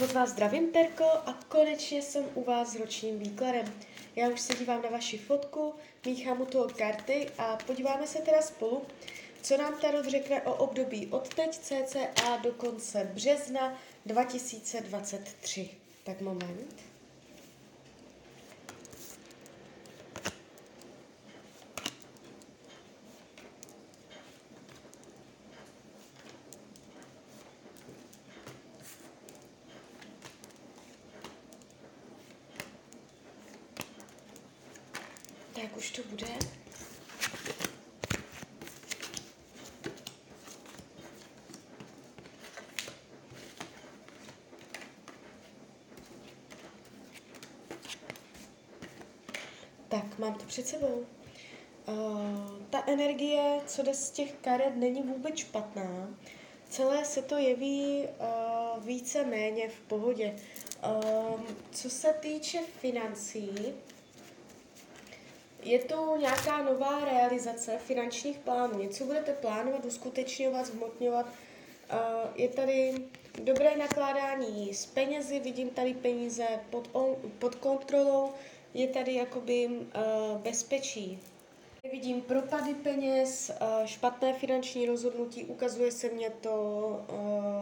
Moc vás zdravím, Terko, a konečně jsem u vás s ročním výkladem. Já už se dívám na vaši fotku, míchám u toho karty a podíváme se teda spolu, co nám Tarot řekne o období od teď cca do konce března 2023. Tak moment. Tak už to bude. Tak, mám to před sebou. Uh, ta energie, co jde z těch karet, není vůbec špatná. Celé se to jeví uh, více méně v pohodě. Uh, co se týče financí, je to nějaká nová realizace finančních plánů. Něco budete plánovat, uskutečňovat, zhmotňovat. Je tady dobré nakládání s penězi, vidím tady peníze pod, pod kontrolou, je tady jakoby bezpečí. Vidím propady peněz, špatné finanční rozhodnutí, ukazuje se mně to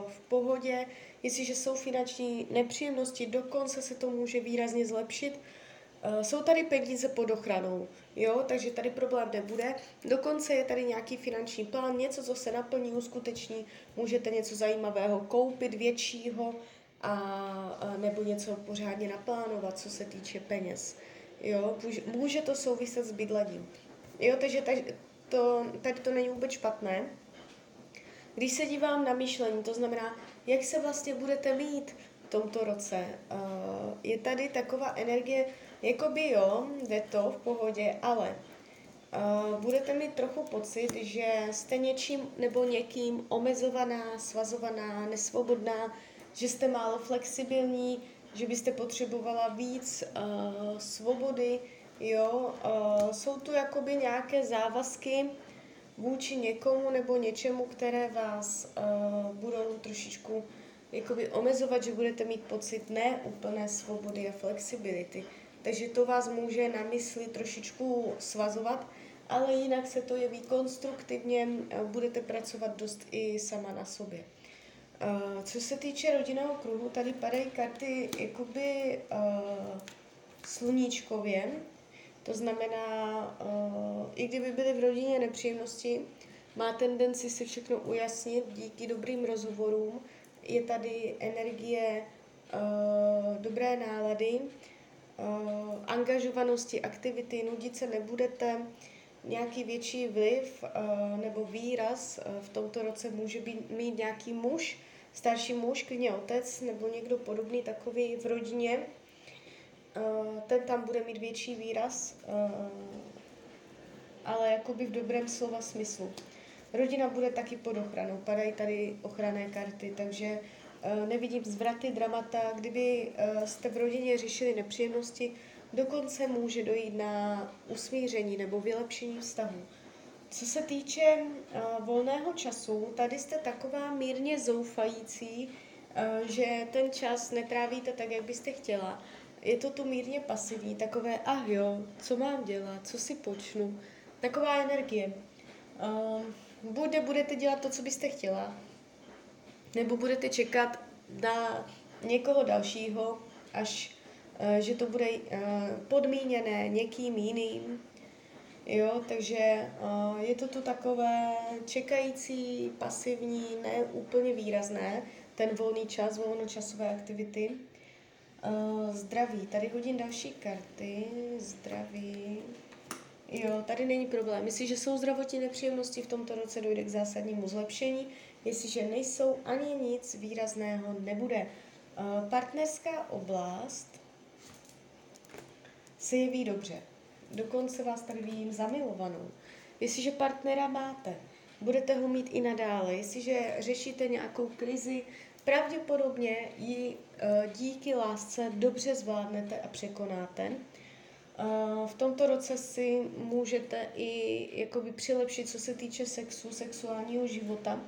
v pohodě. Jestliže jsou finanční nepříjemnosti, dokonce se to může výrazně zlepšit. Uh, jsou tady peníze pod ochranou, jo, takže tady problém nebude. Dokonce je tady nějaký finanční plán, něco, co se naplní, uskuteční, můžete něco zajímavého koupit, většího, a, a nebo něco pořádně naplánovat, co se týče peněz. Jo, může, to souviset s bydlením. Jo, takže tady to, tady to není vůbec špatné. Když se dívám na myšlení, to znamená, jak se vlastně budete mít tomto roce, uh, je tady taková energie, Jakoby jo, jde to v pohodě, ale uh, budete mít trochu pocit, že jste něčím nebo někým omezovaná, svazovaná, nesvobodná, že jste málo flexibilní, že byste potřebovala víc uh, svobody, jo. Uh, jsou tu jakoby nějaké závazky vůči někomu nebo něčemu, které vás uh, budou trošičku jakoby omezovat, že budete mít pocit neúplné svobody a flexibility takže to vás může na mysli trošičku svazovat, ale jinak se to jeví konstruktivně, budete pracovat dost i sama na sobě. Co se týče rodinného kruhu, tady padají karty jakoby uh, sluníčkově, to znamená, i kdyby byly v rodině nepříjemnosti, má tendenci se všechno ujasnit díky dobrým rozhovorům. Je tady energie uh, dobré nálady, uh, angažovanosti, aktivity, nudit se nebudete, nějaký větší vliv uh, nebo výraz uh, v tomto roce může být, mít nějaký muž, starší muž, klidně otec nebo někdo podobný takový v rodině. Uh, ten tam bude mít větší výraz, uh, ale jakoby v dobrém slova smyslu. Rodina bude taky pod ochranou, padají tady ochranné karty, takže Eh, nevidím zvraty, dramata. Kdyby eh, jste v rodině řešili nepříjemnosti, dokonce může dojít na usmíření nebo vylepšení vztahu. Co se týče uh, volného času, tady jste taková mírně zoufající, že ten čas netrávíte tak, jak byste chtěla. Je to tu mírně pasivní, takové, ah jo, co mám dělat, co si počnu. Taková energie. Bude, budete dělat to, co byste chtěla, nebo budete čekat na někoho dalšího, až uh, že to bude uh, podmíněné někým jiným. Jo, takže uh, je to tu takové čekající, pasivní, ne úplně výrazné, ten volný čas, volnočasové aktivity. Zdraví, tady hodím další karty, zdraví. Jo, tady není problém. Jestliže jsou zdravotní nepříjemnosti, v tomto roce dojde k zásadnímu zlepšení. Jestliže nejsou, ani nic výrazného nebude. Uh, partnerská oblast se jeví dobře. Dokonce vás tady vidím zamilovanou. Jestliže partnera máte, budete ho mít i nadále. Jestliže řešíte nějakou krizi, pravděpodobně ji uh, díky lásce dobře zvládnete a překonáte. Uh, v tomto roce si můžete i jakoby přilepšit, co se týče sexu, sexuálního života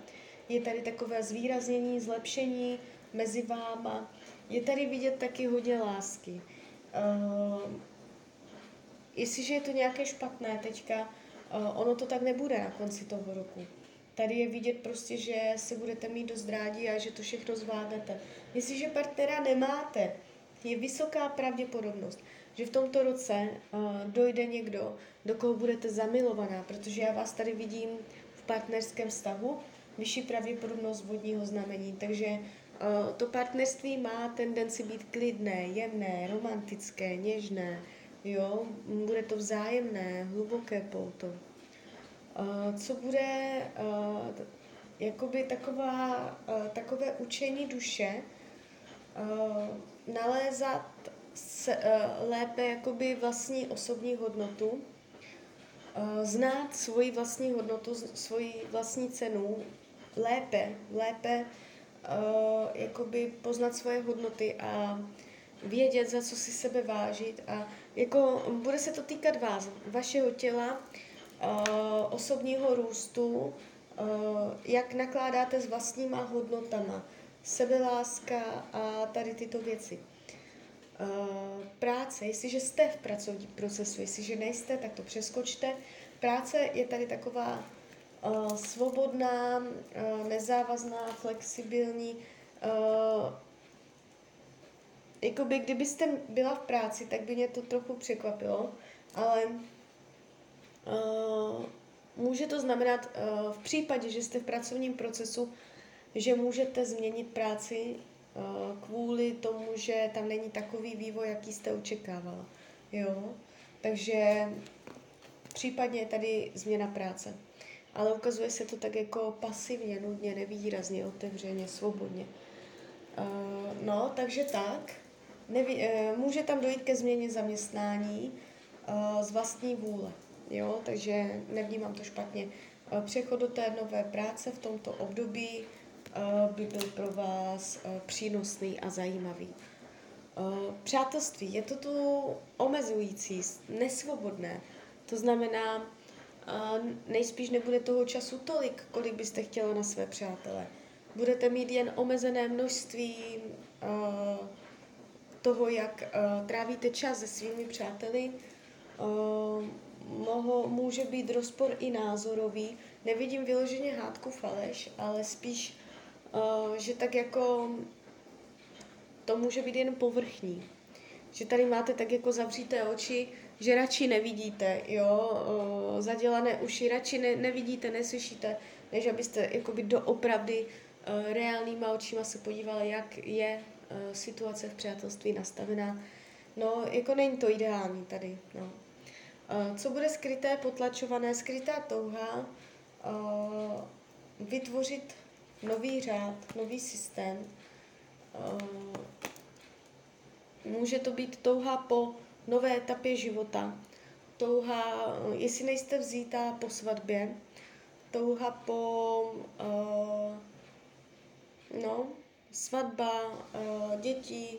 je tady takové zvýraznění, zlepšení mezi váma. je tady vidět taky hodně lásky. Uh, jestliže je to nějaké špatné teďka, uh, ono to tak nebude na konci toho roku. Tady je vidět prostě, že se budete mít dost rádi a že to všechno zvládnete. Jestliže partnera nemáte, je vysoká pravděpodobnost, že v tomto roce uh, dojde někdo, do koho budete zamilovaná, protože já vás tady vidím v partnerském vztahu, vyšší pravděpodobnost vodního znamení, takže uh, to partnerství má tendenci být klidné, jemné, romantické, něžné, jo, bude to vzájemné, hluboké pouto. Uh, co bude uh, jakoby taková, uh, takové učení duše, nalézat se, uh, lépe jakoby vlastní osobní hodnotu, uh, znát svoji vlastní hodnotu, svoji vlastní cenu lépe, lépe uh, jakoby poznat svoje hodnoty a vědět, za co si sebe vážit a jako bude se to týkat vás, vašeho těla, uh, osobního růstu, uh, jak nakládáte s vlastníma hodnotama, sebeláska a tady tyto věci. Uh, práce, jestliže jste v pracovním procesu, jestliže nejste, tak to přeskočte. Práce je tady taková uh, svobodná, uh, nezávazná, flexibilní. Uh, jakoby kdybyste byla v práci, tak by mě to trochu překvapilo, ale uh, může to znamenat uh, v případě, že jste v pracovním procesu, že můžete změnit práci kvůli tomu, že tam není takový vývoj, jaký jste očekávala. Jo? Takže případně je tady změna práce. Ale ukazuje se to tak jako pasivně, nudně, nevýrazně, otevřeně, svobodně. Uh, no, takže tak. Neví, uh, může tam dojít ke změně zaměstnání uh, z vlastní vůle. Jo, takže nevnímám to špatně. Přechod do té nové práce v tomto období by byl pro vás uh, přínosný a zajímavý. Uh, přátelství, je to tu omezující, nesvobodné. To znamená, nejspíš nebude toho času tolik, kolik byste chtěla na své přátele. Budete mít jen omezené množství toho, jak trávíte čas se svými přáteli. Moho, může být rozpor i názorový. Nevidím vyloženě hádku faleš, ale spíš, že tak jako to může být jen povrchní. Že tady máte tak jako zavříté oči, že radši nevidíte, jo, zadělané uši, radši ne, nevidíte, neslyšíte, než abyste jakoby doopravdy uh, reálnýma očima se podívali, jak je situace v přátelství nastavená. No, jako není to ideální tady, no. Co bude skryté, potlačované, skrytá touha uh, vytvořit nový řád, nový systém. Uh, může to být touha po nové etapě života. Touha, jestli nejste vzítá po svatbě, touha po uh, no, svatba, děti,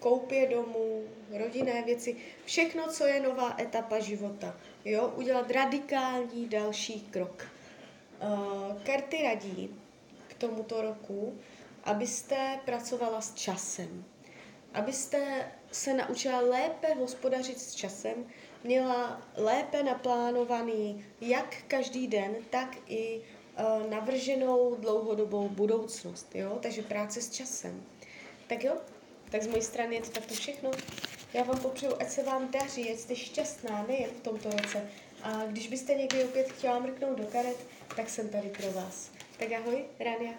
koupě domů, rodinné věci, všechno, co je nová etapa života. Jo, udělat radikální další krok. Karty radí tomuto roku, abyste pracovala s časem, abyste se naučila lépe hospodařit s časem, měla lépe naplánovaný jak každý den, tak i uh, navrženou dlouhodobou budoucnost. Jo? Takže práce s časem. Tak jo, tak z mojej strany je to takto všechno. Já vám popřeju, ať se vám daří, ať jste šťastná nejen v tomto roce. A když byste někdy opět chtěla mrknout do karet, tak jsem tady pro vás. Tak ahoj, Rania.